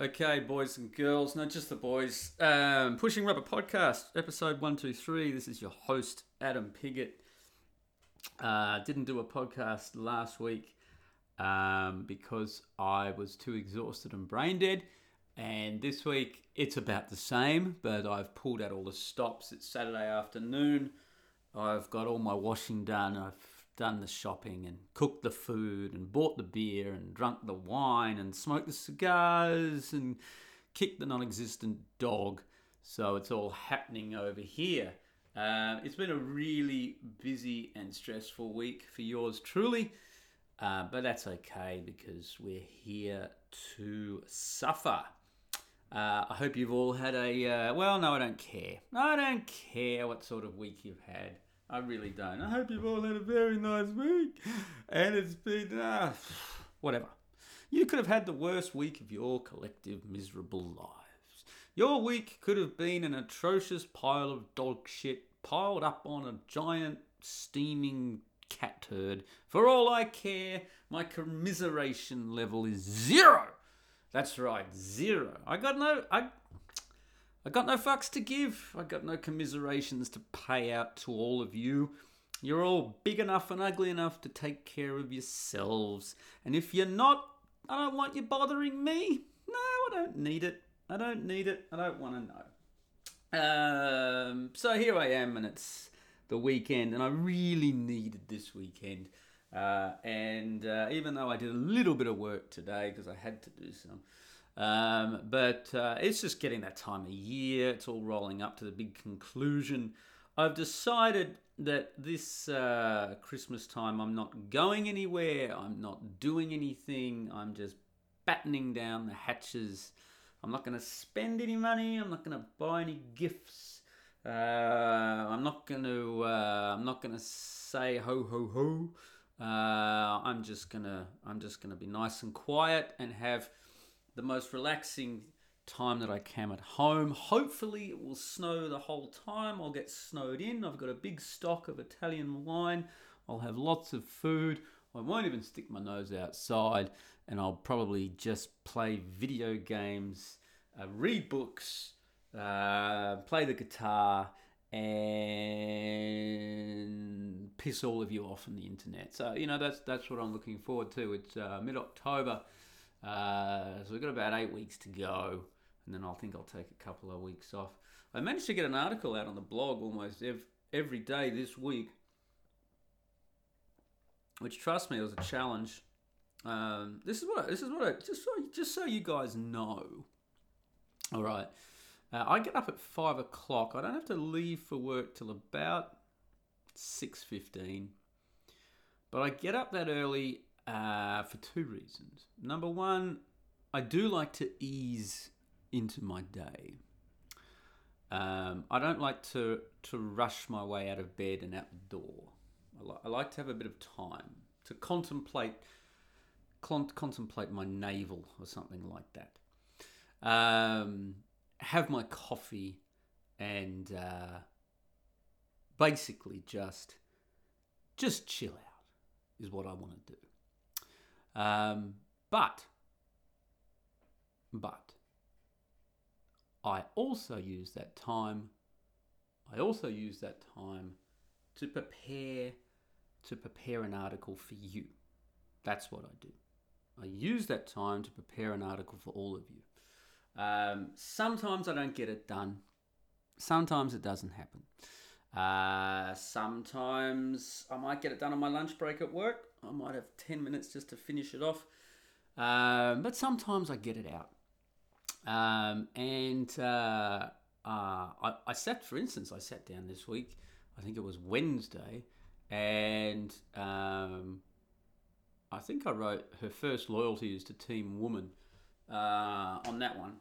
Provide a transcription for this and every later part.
Okay, boys and girls, not just the boys. Um, Pushing Rubber Podcast, episode 123. This is your host, Adam Piggott. Uh, didn't do a podcast last week um, because I was too exhausted and brain dead. And this week, it's about the same, but I've pulled out all the stops. It's Saturday afternoon. I've got all my washing done. I've done the shopping and cooked the food and bought the beer and drunk the wine and smoked the cigars and kicked the non existent dog. So it's all happening over here. Uh, it's been a really busy and stressful week for yours truly, uh, but that's okay because we're here to suffer. Uh, I hope you've all had a, uh, well, no, I don't care. I don't care what sort of week you've had. I really don't. I hope you've all had a very nice week. And it's been, uh, whatever. You could have had the worst week of your collective miserable lives. Your week could have been an atrocious pile of dog shit piled up on a giant steaming cat turd. For all I care, my commiseration level is zero. That's right, zero. I got no, I, I got no fucks to give. I got no commiserations to pay out to all of you. You're all big enough and ugly enough to take care of yourselves. And if you're not, I don't want you bothering me. No, I don't need it. I don't need it. I don't want to know. Um, so here I am, and it's the weekend, and I really needed this weekend. Uh, and uh, even though I did a little bit of work today because I had to do some, um, but uh, it's just getting that time of year. It's all rolling up to the big conclusion. I've decided that this uh, Christmas time I'm not going anywhere. I'm not doing anything. I'm just battening down the hatches. I'm not going to spend any money. I'm not going to buy any gifts. Uh, I'm not going to. Uh, I'm not going to say ho ho ho. Uh, I'm just gonna. I'm just gonna be nice and quiet and have the most relaxing time that I can at home. Hopefully, it will snow the whole time. I'll get snowed in. I've got a big stock of Italian wine. I'll have lots of food. I won't even stick my nose outside, and I'll probably just play video games, uh, read books, uh, play the guitar, and piss all of you off on the internet. So you know that's that's what I'm looking forward to. It's uh, mid October. Uh, so we've got about eight weeks to go, and then I think I'll take a couple of weeks off. I managed to get an article out on the blog almost every, every day this week, which trust me was a challenge. Um, this is what I, this is what I, just so just so you guys know. All right, uh, I get up at five o'clock. I don't have to leave for work till about six fifteen, but I get up that early uh, for two reasons. Number one, I do like to ease into my day. Um, I don't like to, to rush my way out of bed and out the door. I, li- I like to have a bit of time to contemplate con- contemplate my navel or something like that. Um, have my coffee and uh, basically just just chill out is what I want to do. Um, but, but, I also use that time. I also use that time to prepare to prepare an article for you. That's what I do. I use that time to prepare an article for all of you. Um, sometimes I don't get it done. Sometimes it doesn't happen. Uh, sometimes I might get it done on my lunch break at work. I might have 10 minutes just to finish it off. Um, but sometimes I get it out. Um, and uh, uh, I, I sat, for instance, I sat down this week, I think it was Wednesday, and um, I think I wrote her first loyalty is to Team Woman uh, on that one.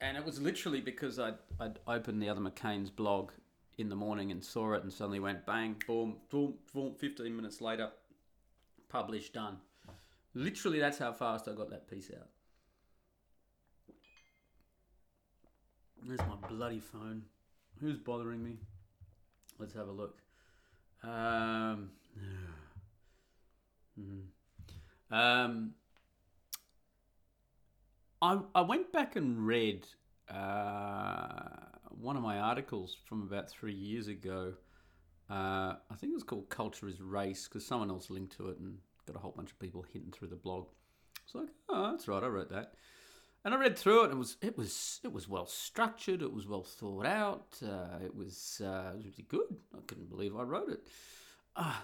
And it was literally because I'd, I'd opened the other McCain's blog in the morning and saw it and suddenly went bang, boom, boom, boom, 15 minutes later, published, done. Literally, that's how fast I got that piece out. There's my bloody phone. Who's bothering me? Let's have a look. Um, mm. um, I, I went back and read uh, one of my articles from about three years ago. Uh, I think it was called Culture is Race because someone else linked to it and got a whole bunch of people hitting through the blog. It's like, oh, that's right, I wrote that. And I read through it. And it was it was it was well structured. It was well thought out. Uh, it was uh, it was really good. I couldn't believe I wrote it. Uh,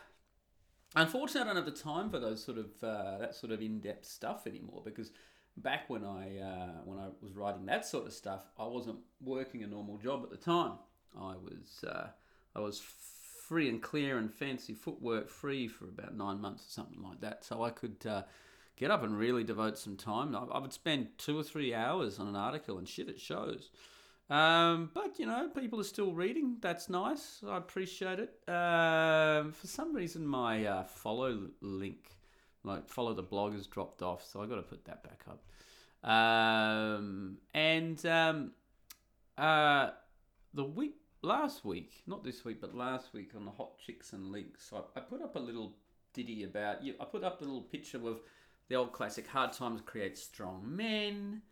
unfortunately, I don't have the time for those sort of uh, that sort of in depth stuff anymore because back when I uh, when I was writing that sort of stuff, I wasn't working a normal job at the time. I was uh, I was free and clear and fancy footwork free for about nine months or something like that. So I could uh, get up and really devote some time. I, would spend two or three hours on an article and shit, it shows. Um, but you know, people are still reading. That's nice. I appreciate it. Um, for some reason, my uh, follow link, like follow the blog, has dropped off, so I got to put that back up. Um, and um, uh, the week last week, not this week, but last week on the Hot Chicks and Links, I, I put up a little ditty about. you. I put up a little picture of the old classic hard times create strong men.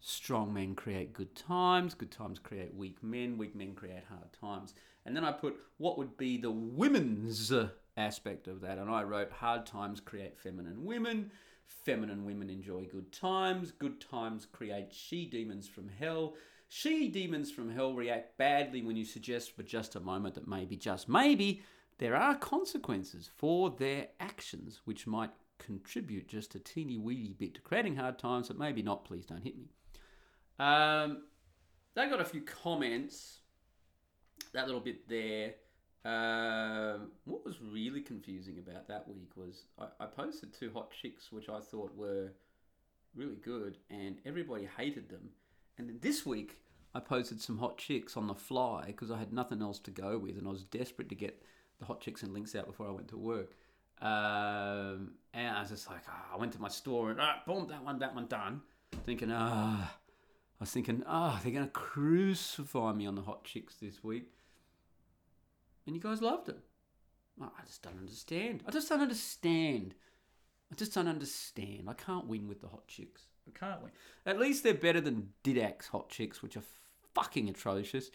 Strong men create good times. Good times create weak men. Weak men create hard times. And then I put what would be the women's aspect of that. And I wrote hard times create feminine women. Feminine women enjoy good times. Good times create she demons from hell. She demons from hell react badly when you suggest for just a moment that maybe, just maybe, there are consequences for their actions which might contribute just a teeny weeny bit to creating hard times, but maybe not. Please don't hit me. Um, they got a few comments. That little bit there. Um, what was really confusing about that week was I, I posted two hot chicks, which I thought were really good, and everybody hated them. And then this week, I posted some hot chicks on the fly because I had nothing else to go with, and I was desperate to get the hot chicks and links out before I went to work. Um, and I was just like, oh, I went to my store and ah, boom, that one, that one done. Thinking, ah, oh. I was thinking, ah, oh, they're gonna crucify me on the hot chicks this week. And you guys loved it. I just don't understand. I just don't understand. I just don't understand. I can't win with the hot chicks. Can't win. At least they're better than Didact's hot chicks, which are fucking atrocious.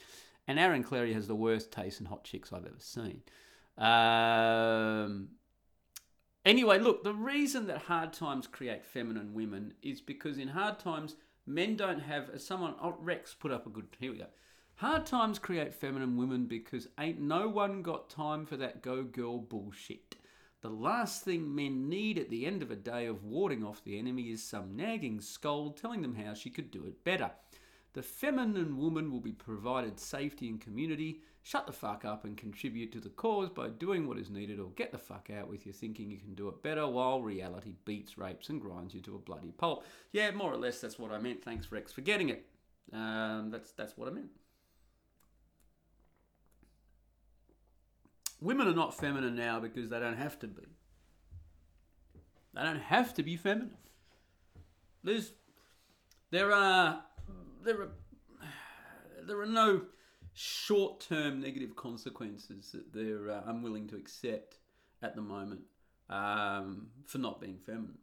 And Aaron Clarey has the worst taste in hot chicks I've ever seen. Um, Anyway, look, the reason that hard times create feminine women is because in hard times, men don't have, as someone, oh, Rex put up a good, here we go. Hard times create feminine women because ain't no one got time for that go girl bullshit. The last thing men need at the end of a day of warding off the enemy is some nagging scold telling them how she could do it better. The feminine woman will be provided safety and community. Shut the fuck up and contribute to the cause by doing what is needed, or get the fuck out with your thinking you can do it better while reality beats, rapes, and grinds you to a bloody pulp. Yeah, more or less that's what I meant. Thanks, Rex, for getting it. Um, that's that's what I meant. Women are not feminine now because they don't have to be. They don't have to be feminine. There's, there are there are there are no short-term negative consequences that they're uh, unwilling to accept at the moment um, for not being feminine.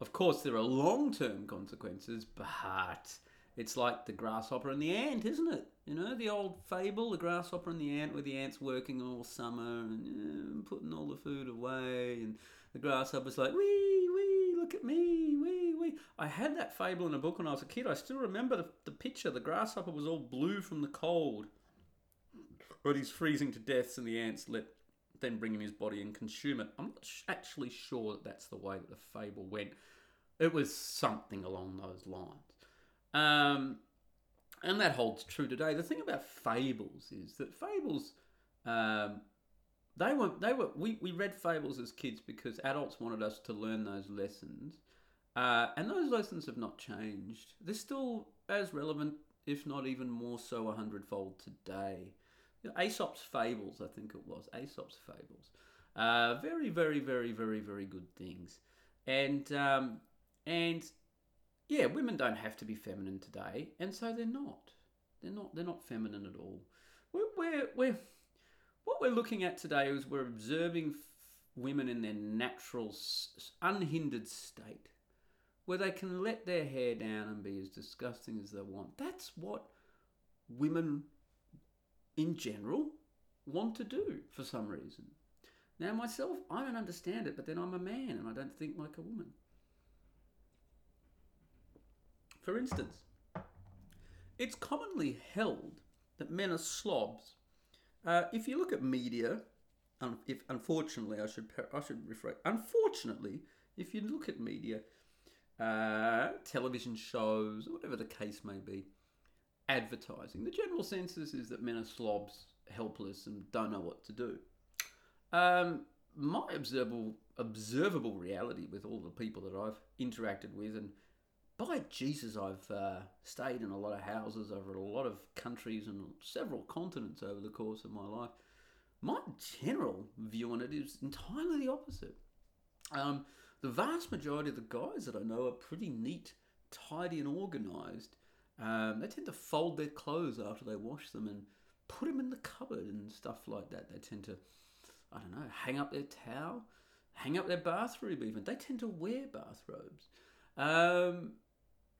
Of course, there are long-term consequences, but it's like the grasshopper and the ant, isn't it? You know, the old fable, the grasshopper and the ant, where the ant's working all summer and putting all the food away, and the grasshopper's like, wee, wee, look at me, wee, wee, I had that fable in a book when I was a kid. I still remember the, the picture. The grasshopper was all blue from the cold, but he's freezing to death, and the ants let then bring him his body and consume it. I'm not actually sure that that's the way that the fable went. It was something along those lines. Um, and that holds true today. The thing about fables is that fables, um, they were they were we, we read fables as kids because adults wanted us to learn those lessons uh, and those lessons have not changed. They're still as relevant, if not even more so, a hundredfold today. You know, Aesop's Fables, I think it was. Aesop's Fables. Uh, very, very, very, very, very good things. And, um, and yeah, women don't have to be feminine today, and so they're not. They're not. They're not feminine at all. We're, we're, we're what we're looking at today is we're observing f- women in their natural, unhindered state where they can let their hair down and be as disgusting as they want. That's what women in general want to do for some reason. Now, myself, I don't understand it, but then I'm a man and I don't think like a woman. For instance, it's commonly held that men are slobs. Uh, if you look at media, um, if unfortunately I should I should rephrase. Unfortunately, if you look at media, uh, television shows, whatever the case may be, advertising, the general census is that men are slobs, helpless, and don't know what to do. Um, my observable observable reality with all the people that I've interacted with, and by Jesus, I've uh, stayed in a lot of houses over a lot of countries and several continents over the course of my life. My general view on it is entirely the opposite. Um, the vast majority of the guys that I know are pretty neat, tidy, and organised. Um, they tend to fold their clothes after they wash them and put them in the cupboard and stuff like that. They tend to, I don't know, hang up their towel, hang up their bathrobe even. They tend to wear bathrobes. Um,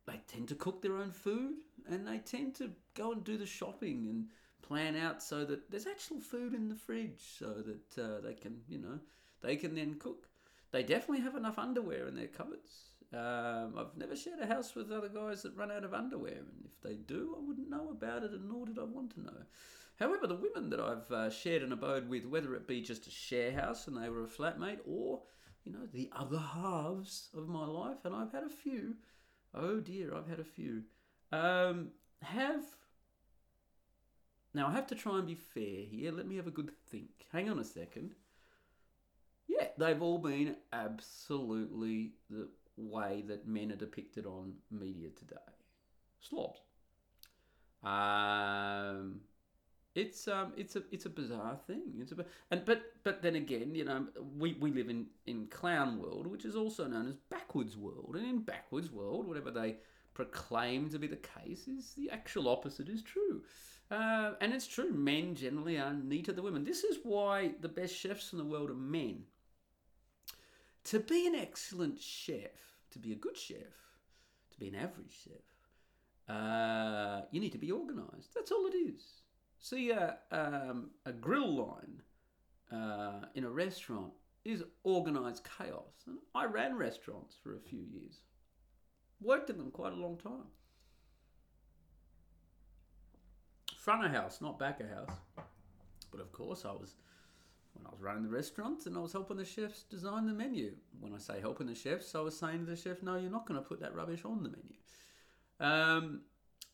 they tend to cook their own food and they tend to go and do the shopping and plan out so that there's actual food in the fridge so that uh, they can, you know, they can then cook. They definitely have enough underwear in their cupboards. Um, I've never shared a house with other guys that run out of underwear, and if they do, I wouldn't know about it, and nor did I want to know. However, the women that I've uh, shared an abode with, whether it be just a share house and they were a flatmate, or you know the other halves of my life, and I've had a few. Oh dear, I've had a few. Um, have now I have to try and be fair here. Let me have a good think. Hang on a second. Yeah, they've all been absolutely the way that men are depicted on media today. Slobs. Um, it's um, it's a it's a bizarre thing. It's a and but but then again, you know, we, we live in in clown world, which is also known as backwards world, and in backwards world, whatever they proclaim to be the case is the actual opposite is true. Uh, and it's true, men generally are neater than women. This is why the best chefs in the world are men. To be an excellent chef, to be a good chef, to be an average chef, uh, you need to be organised. That's all it is. See, uh, um, a grill line uh, in a restaurant is organised chaos. And I ran restaurants for a few years, worked in them quite a long time. Front of house, not back of house. But of course, I was when I was running the restaurants and I was helping the chefs design the menu. When I say helping the chefs, I was saying to the chef, no, you're not going to put that rubbish on the menu. Um,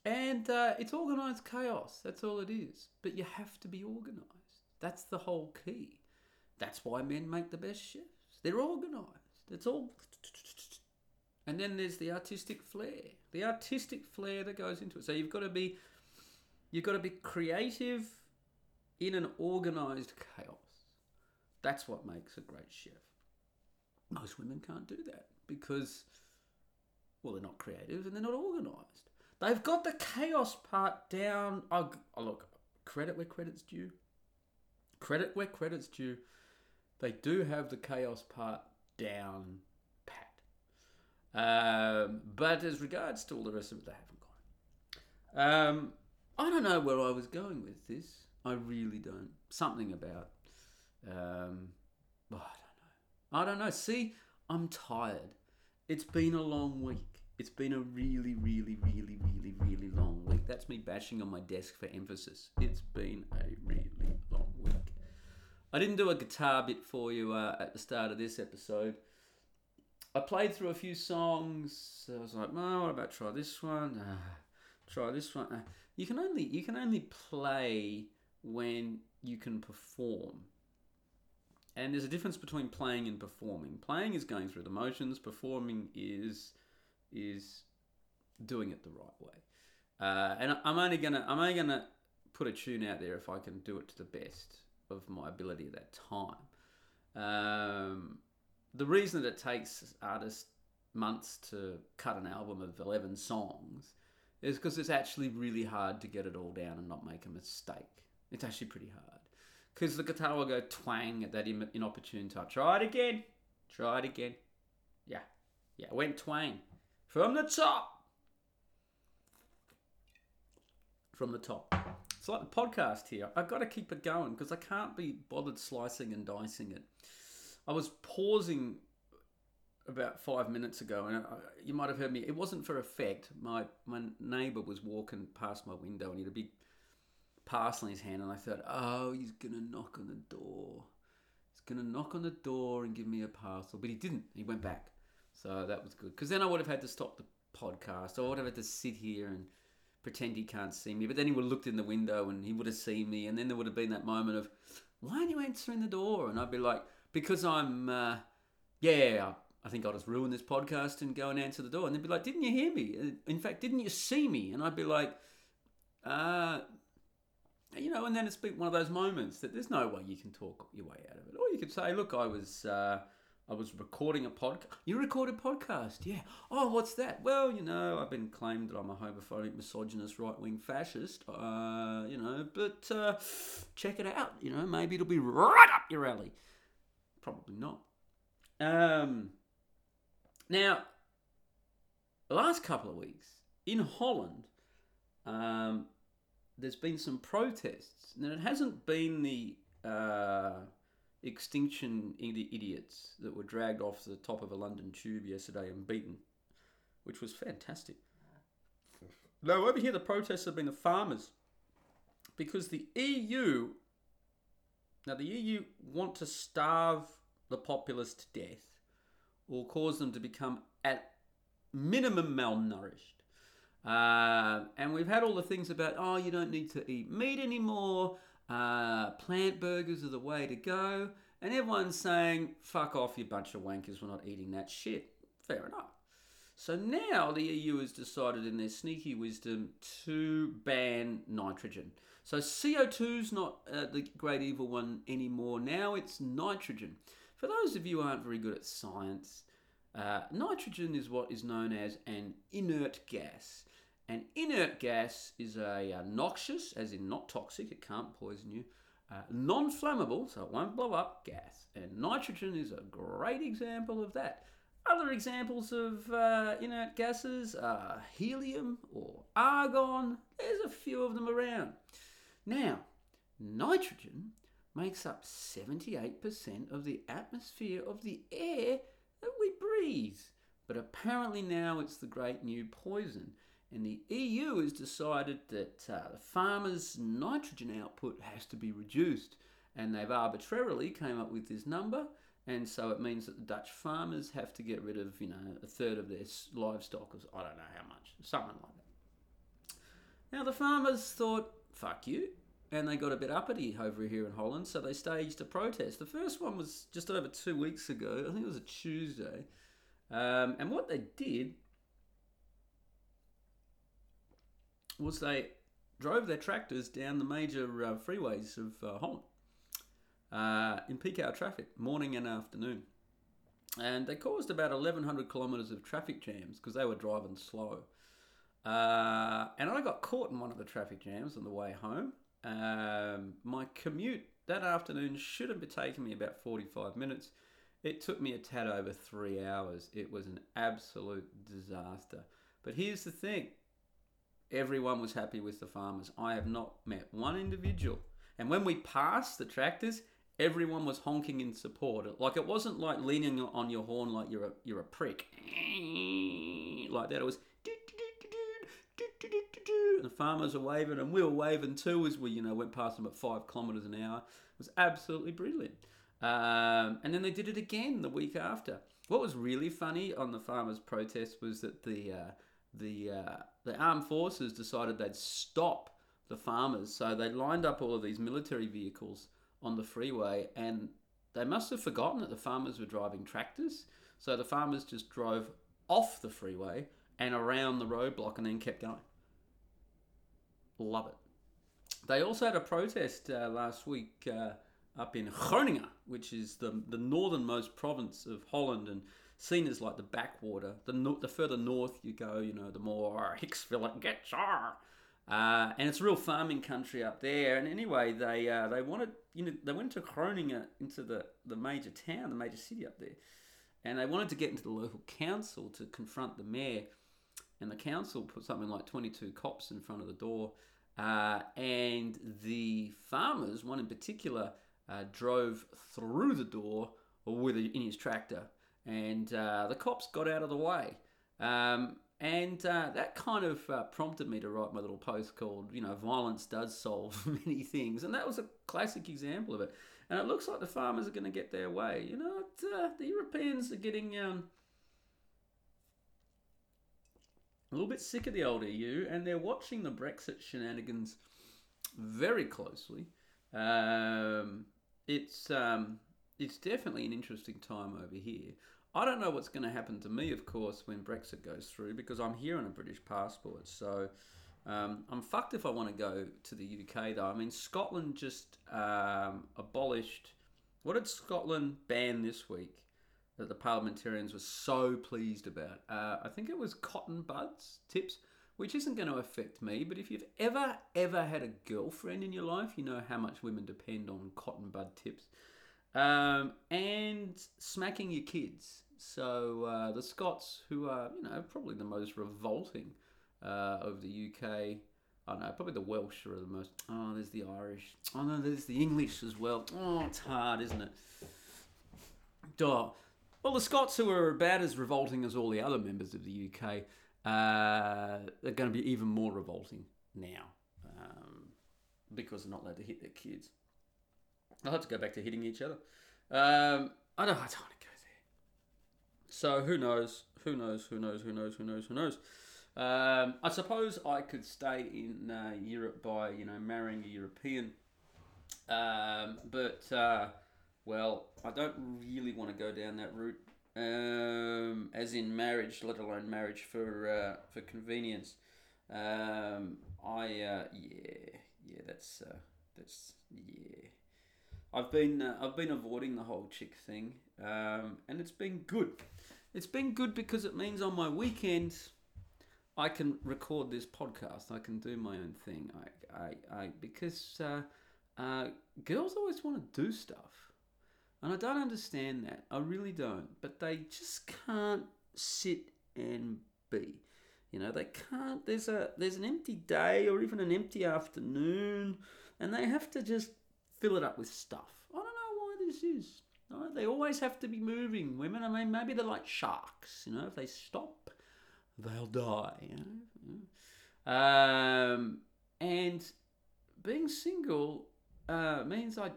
and uh, it's organised chaos. That's all it is. But you have to be organised. That's the whole key. That's why men make the best chefs. They're organised. It's all. And then there's the artistic flair. The artistic flair that goes into it. So you've got to be, you've got to be creative in an organised chaos. That's what makes a great chef. Most women can't do that because, well, they're not creative and they're not organised. They've got the chaos part down. Oh, oh, look, credit where credit's due. Credit where credit's due. They do have the chaos part down pat. Um, but as regards to all the rest of it, they haven't it. Um, I don't know where I was going with this. I really don't. Something about um, oh, I don't know. I don't know. See, I'm tired. It's been a long week. It's been a really, really, really, really, really long week. That's me bashing on my desk for emphasis. It's been a really long week. I didn't do a guitar bit for you uh, at the start of this episode. I played through a few songs. I was like, well, what about try this one? Uh, try this one. Uh, you can only you can only play when you can perform. And there's a difference between playing and performing. Playing is going through the motions. Performing is is doing it the right way. Uh, and I'm only gonna I'm only gonna put a tune out there if I can do it to the best of my ability at that time. Um, the reason that it takes artists months to cut an album of 11 songs is because it's actually really hard to get it all down and not make a mistake. It's actually pretty hard because the guitar will go twang at that inopportune time. Try it again. Try it again. Yeah. Yeah, it went twang. From the top. From the top. It's like the podcast here. I've got to keep it going because I can't be bothered slicing and dicing it. I was pausing about five minutes ago, and I, you might have heard me. It wasn't for effect. My my neighbour was walking past my window, and he had a big parcel in his hand, and I thought, oh, he's gonna knock on the door. He's gonna knock on the door and give me a parcel, but he didn't. He went back, so that was good. Because then I would have had to stop the podcast. I would have had to sit here and pretend he can't see me. But then he would have looked in the window and he would have seen me, and then there would have been that moment of, why aren't you answering the door? And I'd be like, because I'm, uh, yeah, I think I'll just ruin this podcast and go and answer the door. And they'd be like, didn't you hear me? In fact, didn't you see me? And I'd be like, uh, you know, and then it's been one of those moments that there's no way you can talk your way out of it. Or you could say, look, I was, uh, I was recording a podcast. You record a podcast? Yeah. Oh, what's that? Well, you know, I've been claimed that I'm a homophobic, misogynist, right wing fascist. Uh, you know, but uh, check it out. You know, maybe it'll be right up your alley. Probably not. Um, now, the last couple of weeks in Holland, um, there's been some protests. Now, it hasn't been the uh, extinction idiots that were dragged off the top of a London tube yesterday and beaten, which was fantastic. No, over here the protests have been the farmers because the EU now the EU want to starve the populace to death or cause them to become at minimum malnourished. Uh, and we've had all the things about, oh, you don't need to eat meat anymore. Uh, plant burgers are the way to go. And everyone's saying, fuck off, you bunch of wankers, we're not eating that shit. Fair enough. So now the EU has decided, in their sneaky wisdom, to ban nitrogen. So CO2's not uh, the great evil one anymore. Now it's nitrogen. For those of you who aren't very good at science, uh, nitrogen is what is known as an inert gas. An inert gas is a uh, noxious, as in not toxic, it can't poison you, uh, non flammable, so it won't blow up, gas. And nitrogen is a great example of that. Other examples of uh, inert gases are helium or argon. There's a few of them around. Now, nitrogen makes up 78% of the atmosphere of the air that we breathe. But apparently now it's the great new poison. And the EU has decided that uh, the farmers' nitrogen output has to be reduced. And they've arbitrarily came up with this number. And so it means that the Dutch farmers have to get rid of, you know, a third of their livestock, or I don't know how much, something like that. Now the farmers thought, fuck you, and they got a bit uppity over here in Holland, so they staged a protest. The first one was just over two weeks ago. I think it was a Tuesday. Um, and what they did was they drove their tractors down the major uh, freeways of uh, Holland uh, in peak hour traffic, morning and afternoon. And they caused about 1,100 kilometres of traffic jams because they were driving slow. Uh, and I got caught in one of the traffic jams on the way home. Um, my commute that afternoon should have taking me about 45 minutes. It took me a tad over three hours. It was an absolute disaster. But here's the thing everyone was happy with the farmers. I have not met one individual. And when we passed the tractors, everyone was honking in support. Like it wasn't like leaning on your horn like you're a, you're a prick. Like that. It was and the farmers are waving, and we were waving too as we, you know, went past them at five kilometres an hour. It was absolutely brilliant. Um, and then they did it again the week after. What was really funny on the farmers' protest was that the uh, the uh, the armed forces decided they'd stop the farmers, so they lined up all of these military vehicles on the freeway, and they must have forgotten that the farmers were driving tractors. So the farmers just drove off the freeway and around the roadblock, and then kept going. Love it. They also had a protest uh, last week uh, up in Groningen, which is the, the northernmost province of Holland and seen as like the backwater. The, no- the further north you go, you know, the more Hicksville it gets. Uh, and it's real farming country up there. And anyway, they uh, they wanted you know they went to Groningen into the, the major town, the major city up there, and they wanted to get into the local council to confront the mayor and the council put something like 22 cops in front of the door. Uh, and the farmers, one in particular, uh, drove through the door with a, in his tractor, and uh, the cops got out of the way. Um, and uh, that kind of uh, prompted me to write my little post called, you know, Violence Does Solve Many Things. And that was a classic example of it. And it looks like the farmers are going to get their way. You know, uh, the Europeans are getting um, a little bit sick of the old EU and they're watching the Brexit shenanigans very closely. Um, it's, um, it's definitely an interesting time over here. I don't know what's going to happen to me, of course, when Brexit goes through because I'm here on a British passport. So um, I'm fucked if I want to go to the UK, though. I mean, Scotland just um, abolished. What did Scotland ban this week that the parliamentarians were so pleased about? Uh, I think it was cotton buds tips, which isn't going to affect me. But if you've ever, ever had a girlfriend in your life, you know how much women depend on cotton bud tips. Um, and smacking your kids. So uh, the Scots, who are you know probably the most revolting uh, of the UK, I know, probably the Welsh are the most. Oh, there's the Irish. Oh no, there's the English as well. Oh, it's hard, isn't it? Duh. Well, the Scots, who are about as revolting as all the other members of the UK, uh, are going to be even more revolting now um, because they're not allowed to hit their kids. I'll have to go back to hitting each other. Um, I don't. I don't want to go there. so who knows? Who knows? Who knows? Who knows? Who knows? Who knows? Um, I suppose I could stay in uh, Europe by you know marrying a European, um, but uh, well, I don't really want to go down that route. Um, as in marriage, let alone marriage for uh, for convenience. Um, I uh, yeah yeah that's uh, that's yeah. I've been uh, I've been avoiding the whole chick thing, um, and it's been good. It's been good because it means on my weekends I can record this podcast. I can do my own thing. I, I, I because uh, uh, girls always want to do stuff, and I don't understand that. I really don't. But they just can't sit and be. You know, they can't. There's a there's an empty day or even an empty afternoon, and they have to just fill it up with stuff. I don't know why this is. They always have to be moving. Women, I mean, maybe they're like sharks. You know, if they stop, they'll die. You know? Um, and being single uh, means I,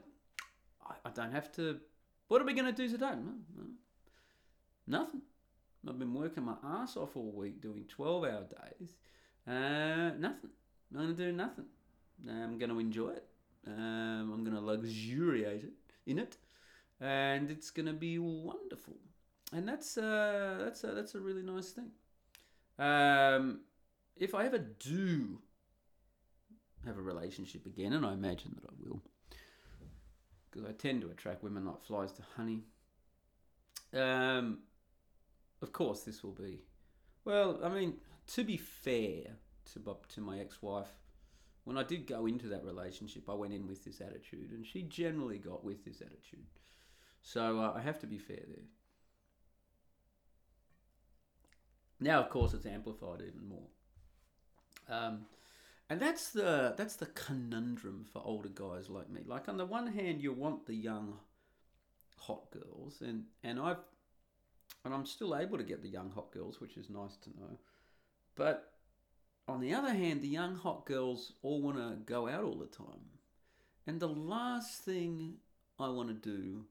I, I don't have to. What are we going to do today? No, no, nothing. I've been working my ass off all week doing 12 hour days. Uh, nothing. I'm going to do nothing. I'm going to enjoy it. Um, I'm going to luxuriate it in it and it's gonna be wonderful. And that's uh, that's a, that's a really nice thing. Um, if I ever do have a relationship again, and I imagine that I will, because I tend to attract women like flies to honey. Um, of course, this will be. Well, I mean, to be fair to to my ex-wife, when I did go into that relationship, I went in with this attitude, and she generally got with this attitude. So uh, I have to be fair there. Now, of course, it's amplified even more. Um, and that's the that's the conundrum for older guys like me. Like on the one hand, you want the young, hot girls, and and I've and I'm still able to get the young hot girls, which is nice to know. But on the other hand, the young hot girls all want to go out all the time, and the last thing I want to do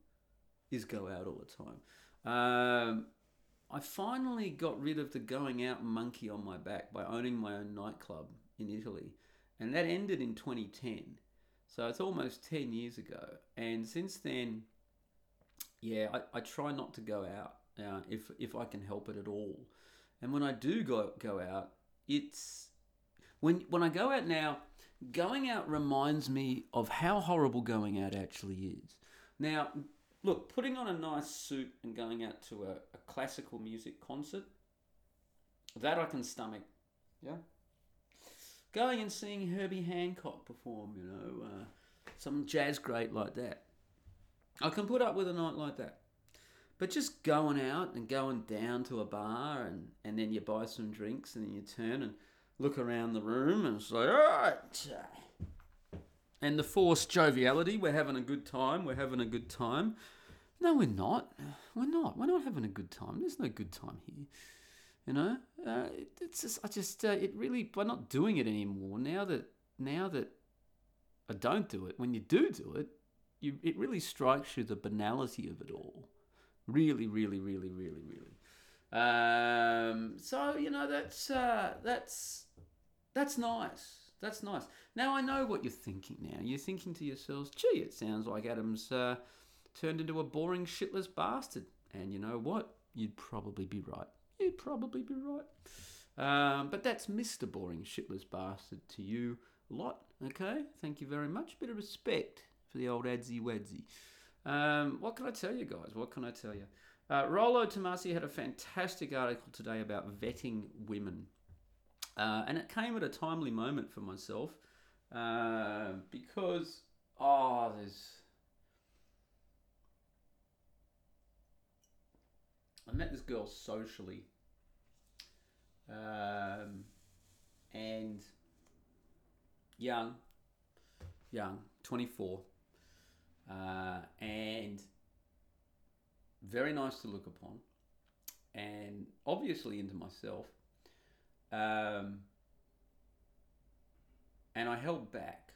is go out all the time. Um, I finally got rid of the going out monkey on my back by owning my own nightclub in Italy, and that ended in 2010. So it's almost 10 years ago, and since then, yeah, I, I try not to go out uh, if if I can help it at all. And when I do go go out, it's when when I go out now, going out reminds me of how horrible going out actually is. Now, Look, putting on a nice suit and going out to a, a classical music concert, that I can stomach. Yeah. Going and seeing Herbie Hancock perform, you know, uh, some jazz great like that. I can put up with a night like that. But just going out and going down to a bar and, and then you buy some drinks and then you turn and look around the room and say, all right. And the forced joviality, we're having a good time, we're having a good time. No, we're not. We're not. We're not having a good time. There's no good time here. You know, uh, it, it's just, I just, uh, it really, we're not doing it anymore. Now that, now that I don't do it, when you do do it, you, it really strikes you the banality of it all. Really, really, really, really, really. Um, so you know that's uh, that's that's nice. That's nice. Now I know what you're thinking. Now you're thinking to yourselves, "Gee, it sounds like Adam's uh, turned into a boring, shitless bastard." And you know what? You'd probably be right. You'd probably be right. Um, but that's Mr. Boring, shitless bastard to you lot. Okay, thank you very much. Bit of respect for the old adsy wadsy. Um, what can I tell you guys? What can I tell you? Uh, Tomassi had a fantastic article today about vetting women. Uh, and it came at a timely moment for myself uh, because, oh, there's. I met this girl socially. Um, and young, young, 24 uh, and very nice to look upon, and obviously into myself. Um, and I held back,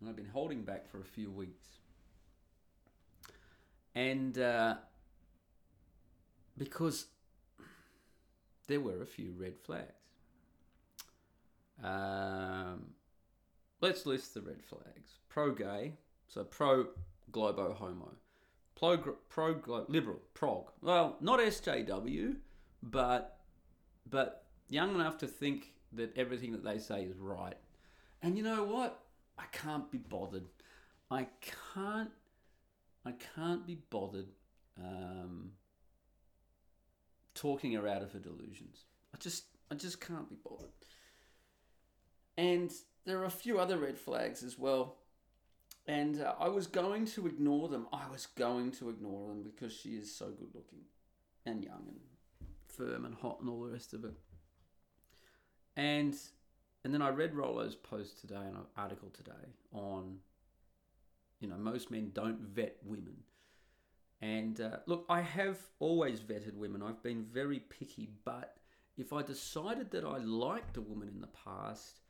and I've been holding back for a few weeks. And uh, because there were a few red flags. Um, let's list the red flags pro gay, so pro globo homo. Pro, pro liberal, prog. Well, not SJW, but but young enough to think that everything that they say is right. And you know what? I can't be bothered. I can't. I can't be bothered um, talking her out of her delusions. I just, I just can't be bothered. And there are a few other red flags as well and uh, I was going to ignore them. I was going to ignore them because she is so good looking and young and firm and hot and all the rest of it. And and then I read Rollo's post today, and an article today on, you know, most men don't vet women. And uh, look, I have always vetted women. I've been very picky, but if I decided that I liked a woman in the past,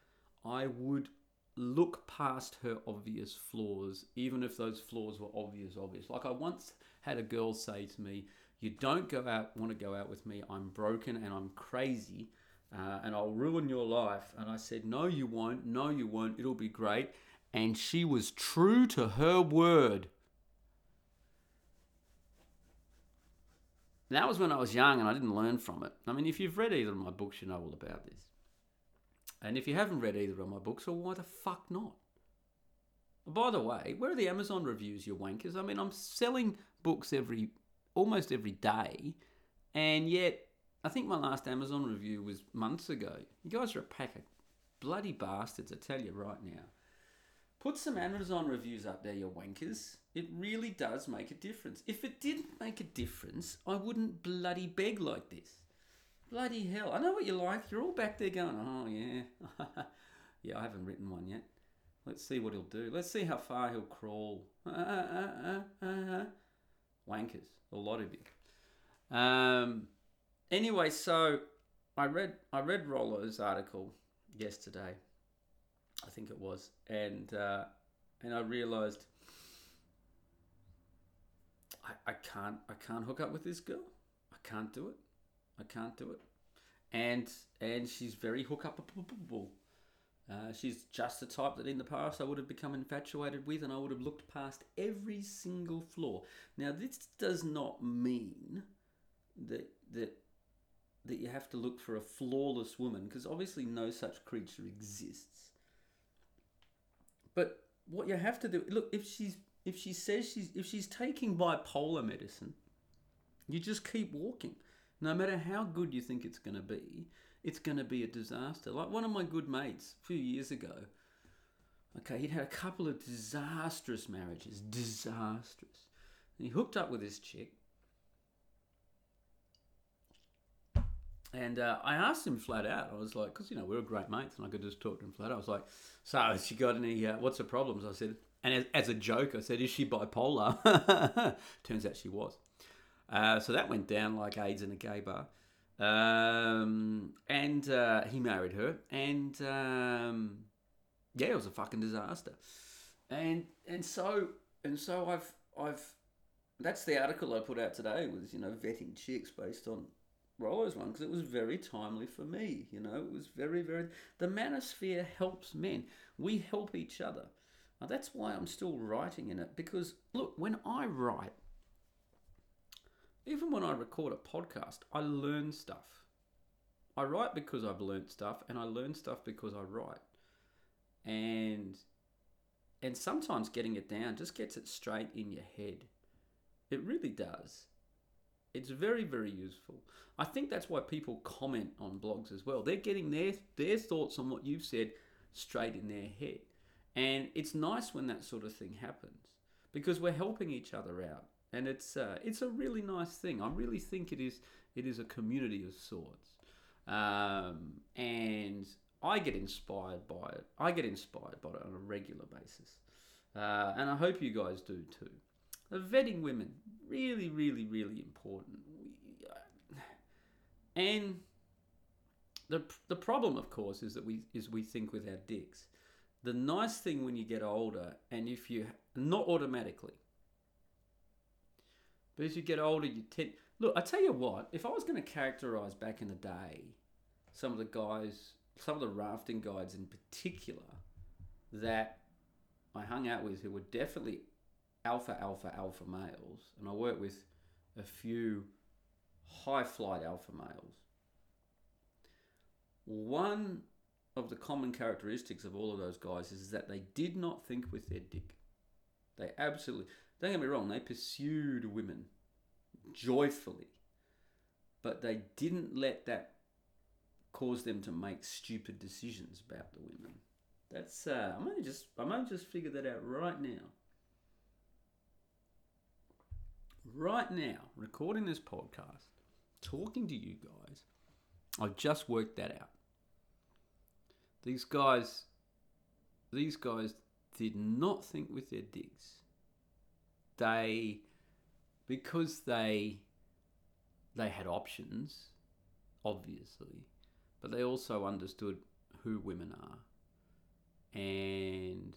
I would look past her obvious flaws, even if those flaws were obvious, obvious. Like I once had a girl say to me, "You don't go out, want to go out with me. I'm broken and I'm crazy, uh, and I'll ruin your life." And I said, "No, you won't. No, you won't. It'll be great." And she was true to her word. That was when I was young and I didn't learn from it. I mean, if you've read either of my books, you know all about this. And if you haven't read either of my books, well, why the fuck not? By the way, where are the Amazon reviews, you wankers? I mean, I'm selling books every almost every day, and yet I think my last Amazon review was months ago. You guys are a pack of bloody bastards, I tell you right now. Put some Amazon reviews up there, you wankers. It really does make a difference. If it didn't make a difference, I wouldn't bloody beg like this. Bloody hell. I know what you like. You're all back there going, oh, yeah. yeah, I haven't written one yet. Let's see what he'll do. Let's see how far he'll crawl. Uh, uh, uh, Wankers, a lot of you. Um, anyway, so I read I read Rollo's article yesterday, I think it was, and uh, and I realised I, I can't I can't hook up with this girl. I can't do it. I can't do it. And and she's very hook upable. Uh, she's just the type that in the past I would have become infatuated with, and I would have looked past every single flaw. Now, this does not mean that that that you have to look for a flawless woman, because obviously no such creature exists. But what you have to do, look, if she's if she says she's if she's taking bipolar medicine, you just keep walking. No matter how good you think it's going to be, it's going to be a disaster. Like one of my good mates a few years ago, okay, he'd had a couple of disastrous marriages, disastrous. And he hooked up with this chick. And uh, I asked him flat out. I was like, because you know we were great mates, and I could just talk to him flat. out. I was like, so she got any? Uh, what's the problems? I said, and as, as, a joke, I said, is she bipolar? Turns out she was. Uh, so that went down like AIDS in a gay bar. Um, and uh, he married her, and um, yeah, it was a fucking disaster. And and so and so I've I've that's the article I put out today was you know vetting chicks based on Rollo's one because it was very timely for me. You know, it was very very the manosphere helps men. We help each other. Now that's why I'm still writing in it because look, when I write, even when I record a podcast, I learn stuff. I write because I've learned stuff, and I learn stuff because I write. And and sometimes getting it down just gets it straight in your head. It really does. It's very, very useful. I think that's why people comment on blogs as well. They're getting their their thoughts on what you've said straight in their head. And it's nice when that sort of thing happens because we're helping each other out. And it's uh, it's a really nice thing. I really think it is it is a community of sorts. Um, and I get inspired by it. I get inspired by it on a regular basis. Uh, and I hope you guys do too. Uh, vetting women, really, really, really important. Uh, and the, the problem, of course, is that we is we think with our dicks. The nice thing when you get older, and if you not automatically, but as you get older, you tend look. I tell you what, if I was going to characterize back in the day, some of the guys, some of the rafting guides in particular, that I hung out with who were definitely alpha, alpha, alpha males, and I worked with a few high flight alpha males. One of the common characteristics of all of those guys is that they did not think with their dick. They absolutely, don't get me wrong, they pursued women joyfully, but they didn't let that cause them to make stupid decisions about the women. That's uh, I might just I might just figure that out right now. Right now, recording this podcast, talking to you guys, I've just worked that out. These guys, these guys did not think with their dicks. They, because they, they had options, obviously, but they also understood who women are and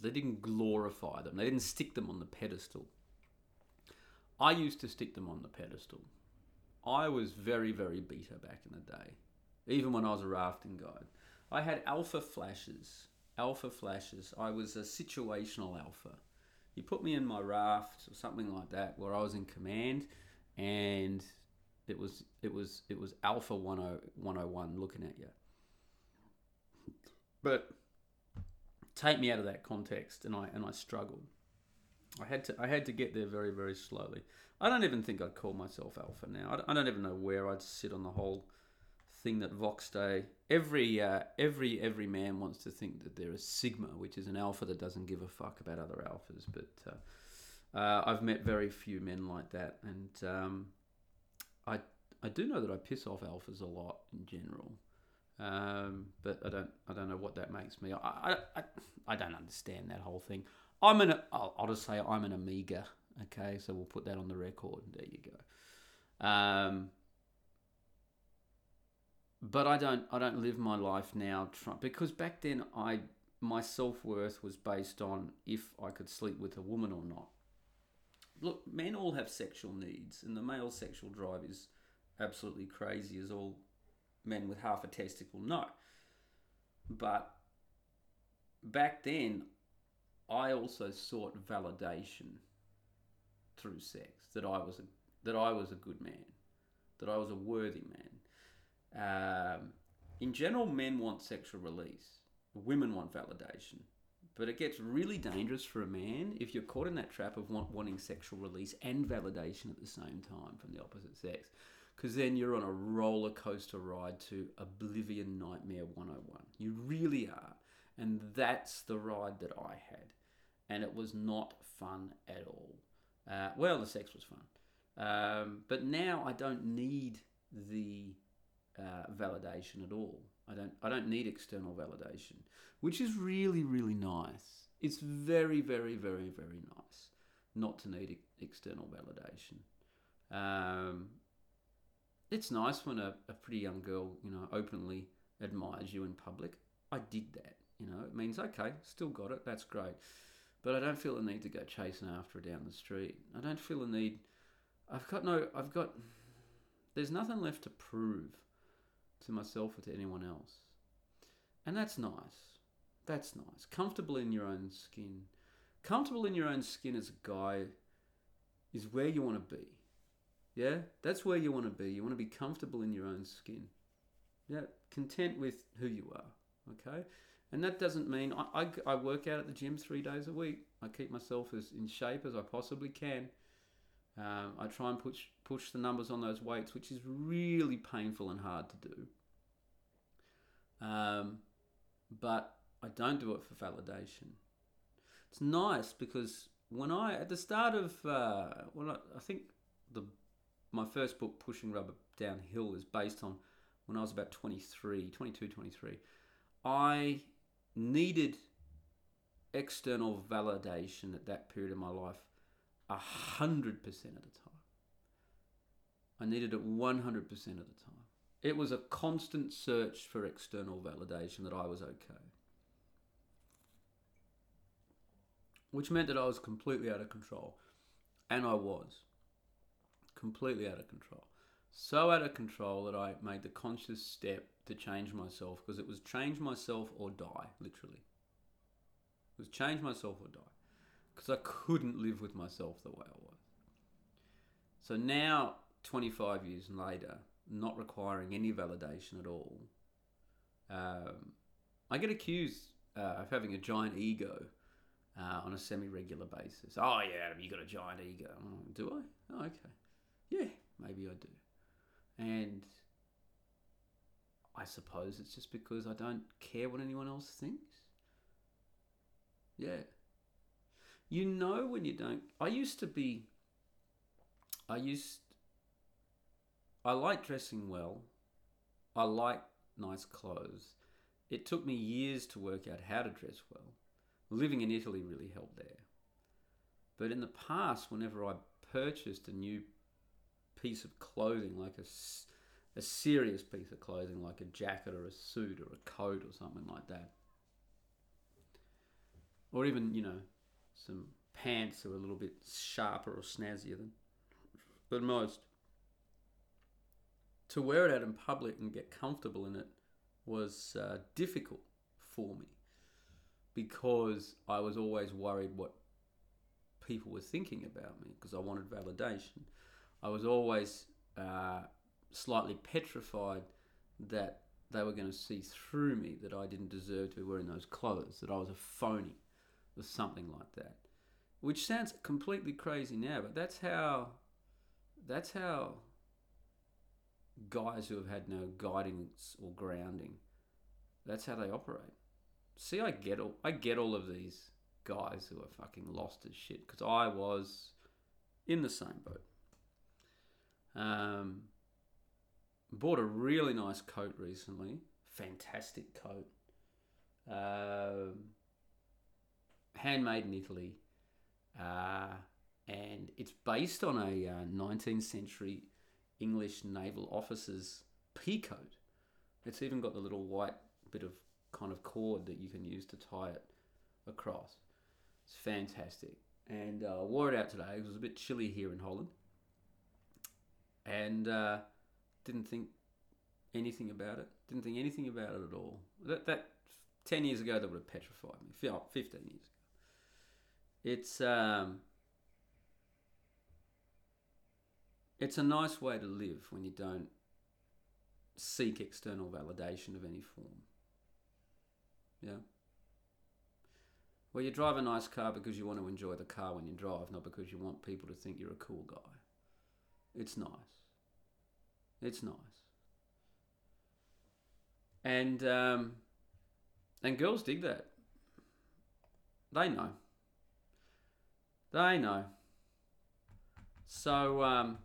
they didn't glorify them. They didn't stick them on the pedestal. I used to stick them on the pedestal. I was very, very beta back in the day, even when I was a rafting guide. I had alpha flashes. Alpha flashes. I was a situational alpha. You put me in my raft or something like that, where I was in command, and it was it was it was alpha 101 looking at you. But take me out of that context, and I and I struggled. I had to I had to get there very very slowly. I don't even think I'd call myself alpha now. I don't even know where I'd sit on the whole thing that Vox Day. Every uh, every every man wants to think that they're a sigma, which is an alpha that doesn't give a fuck about other alphas. But uh, uh, I've met very few men like that, and um, I I do know that I piss off alphas a lot in general. Um, but I don't I don't know what that makes me. I, I, I don't understand that whole thing. I'm an I'll, I'll just say I'm an Amiga. Okay, so we'll put that on the record. There you go. Um, but I don't I don't live my life now try, because back then I my self worth was based on if I could sleep with a woman or not. Look, men all have sexual needs, and the male sexual drive is absolutely crazy, as all men with half a testicle know. But back then, I also sought validation through sex that I was a that I was a good man, that I was a worthy man. Um, in general, men want sexual release. Women want validation. But it gets really dangerous for a man if you're caught in that trap of want, wanting sexual release and validation at the same time from the opposite sex because then you're on a roller coaster ride to Oblivion Nightmare 101. You really are. And that's the ride that I had. And it was not fun at all. Uh, well, the sex was fun. Um, but now I don't need the uh, validation at all. I don't I don't need external validation, which is really really nice. It's very very very very nice not to need external validation. Um, it's nice when a, a pretty young girl, you know, openly admires you in public. I did that. You know, it means okay, still got it. That's great. But I don't feel the need to go chasing after her down the street. I don't feel the need. I've got no. I've got. There's nothing left to prove to myself or to anyone else, and that's nice. That's nice. Comfortable in your own skin. Comfortable in your own skin as a guy is where you want to be. Yeah, that's where you want to be. You want to be comfortable in your own skin. Yeah, content with who you are. Okay, and that doesn't mean I, I, I work out at the gym three days a week. I keep myself as in shape as I possibly can. Um, I try and push push the numbers on those weights, which is really painful and hard to do. Um, but I don't do it for validation. It's nice because when I at the start of uh, when I, I think the my first book, Pushing Rubber Downhill, is based on when I was about 23, 22, 23. I needed external validation at that period of my life a hundred percent of the time. I needed it one hundred percent of the time. It was a constant search for external validation that I was okay. Which meant that I was completely out of control. And I was. Completely out of control. So out of control that I made the conscious step to change myself because it was change myself or die, literally. It was change myself or die. Because I couldn't live with myself the way I was. So now, 25 years later, not requiring any validation at all, um, I get accused uh, of having a giant ego uh, on a semi-regular basis. Oh yeah, Adam, you got a giant ego. Oh, do I? Oh, okay. Yeah, maybe I do. And I suppose it's just because I don't care what anyone else thinks. Yeah. You know when you don't. I used to be. I used. I like dressing well. I like nice clothes. It took me years to work out how to dress well. Living in Italy really helped there. But in the past, whenever I purchased a new piece of clothing, like a, a serious piece of clothing, like a jacket or a suit or a coat or something like that, or even, you know, some pants that were a little bit sharper or snazzier than, than most, to wear it out in public and get comfortable in it was uh, difficult for me because I was always worried what people were thinking about me because I wanted validation. I was always uh, slightly petrified that they were going to see through me that I didn't deserve to be wearing those clothes, that I was a phony or something like that. Which sounds completely crazy now, but that's how that's how guys who have had no guidance or grounding that's how they operate. See, I get all I get all of these guys who are fucking lost as shit because I was in the same boat. Um, bought a really nice coat recently, fantastic coat, um, handmade in Italy, uh, and it's based on a uh, 19th century English naval officer's pea coat. It's even got the little white bit of kind of cord that you can use to tie it across. It's fantastic. And uh, I wore it out today. It was a bit chilly here in Holland. And uh, didn't think anything about it. Didn't think anything about it at all. That, that 10 years ago, that would have petrified me. 15 years ago. It's, um, it's a nice way to live when you don't seek external validation of any form. Yeah. Well, you drive a nice car because you want to enjoy the car when you drive, not because you want people to think you're a cool guy. It's nice. It's nice. And um, and girls dig that. They know. They know. So um,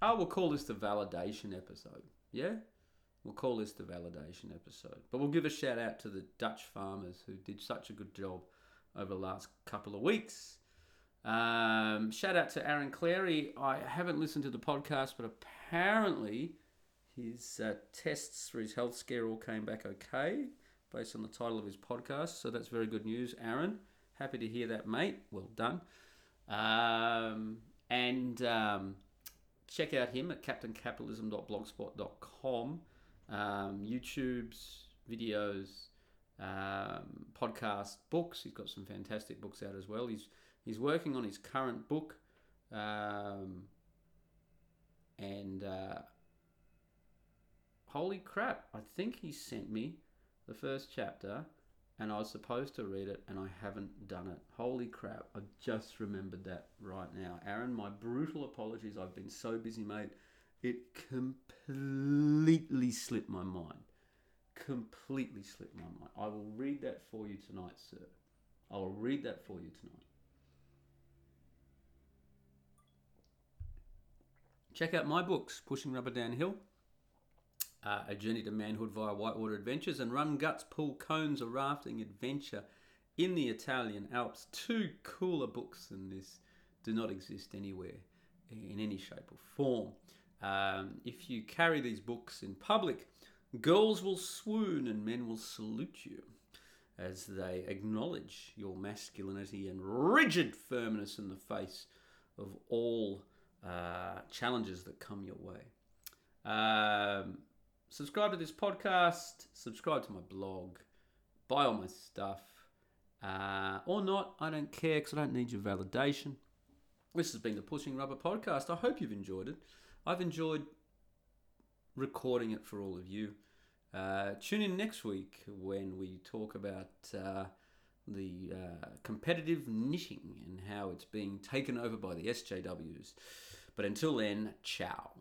Oh, we'll call this the validation episode. Yeah? We'll call this the validation episode. But we'll give a shout out to the Dutch farmers who did such a good job over the last couple of weeks. Um, shout out to Aaron Clarey. I haven't listened to the podcast, but apparently his uh, tests for his health scare all came back okay based on the title of his podcast. So that's very good news, Aaron. Happy to hear that, mate. Well done. Um, and um, check out him at captaincapitalism.blogspot.com. Um, YouTube's videos, um, podcast, books. He's got some fantastic books out as well. He's he's working on his current book, um, and uh, holy crap! I think he sent me the first chapter, and I was supposed to read it, and I haven't done it. Holy crap! I just remembered that right now, Aaron. My brutal apologies. I've been so busy, mate. It completely slipped my mind. Completely slipped my mind. I will read that for you tonight, sir. I will read that for you tonight. Check out my books, Pushing Rubber Downhill, uh, A Journey to Manhood via Whitewater Adventures, and Run Guts, Pull Cones, a rafting adventure in the Italian Alps. Two cooler books than this do not exist anywhere in any shape or form. Um, if you carry these books in public, girls will swoon and men will salute you as they acknowledge your masculinity and rigid firmness in the face of all uh, challenges that come your way. Um, subscribe to this podcast, subscribe to my blog, buy all my stuff, uh, or not. I don't care because I don't need your validation. This has been the Pushing Rubber podcast. I hope you've enjoyed it. I've enjoyed recording it for all of you. Uh, tune in next week when we talk about uh, the uh, competitive knitting and how it's being taken over by the SJWs. But until then, ciao.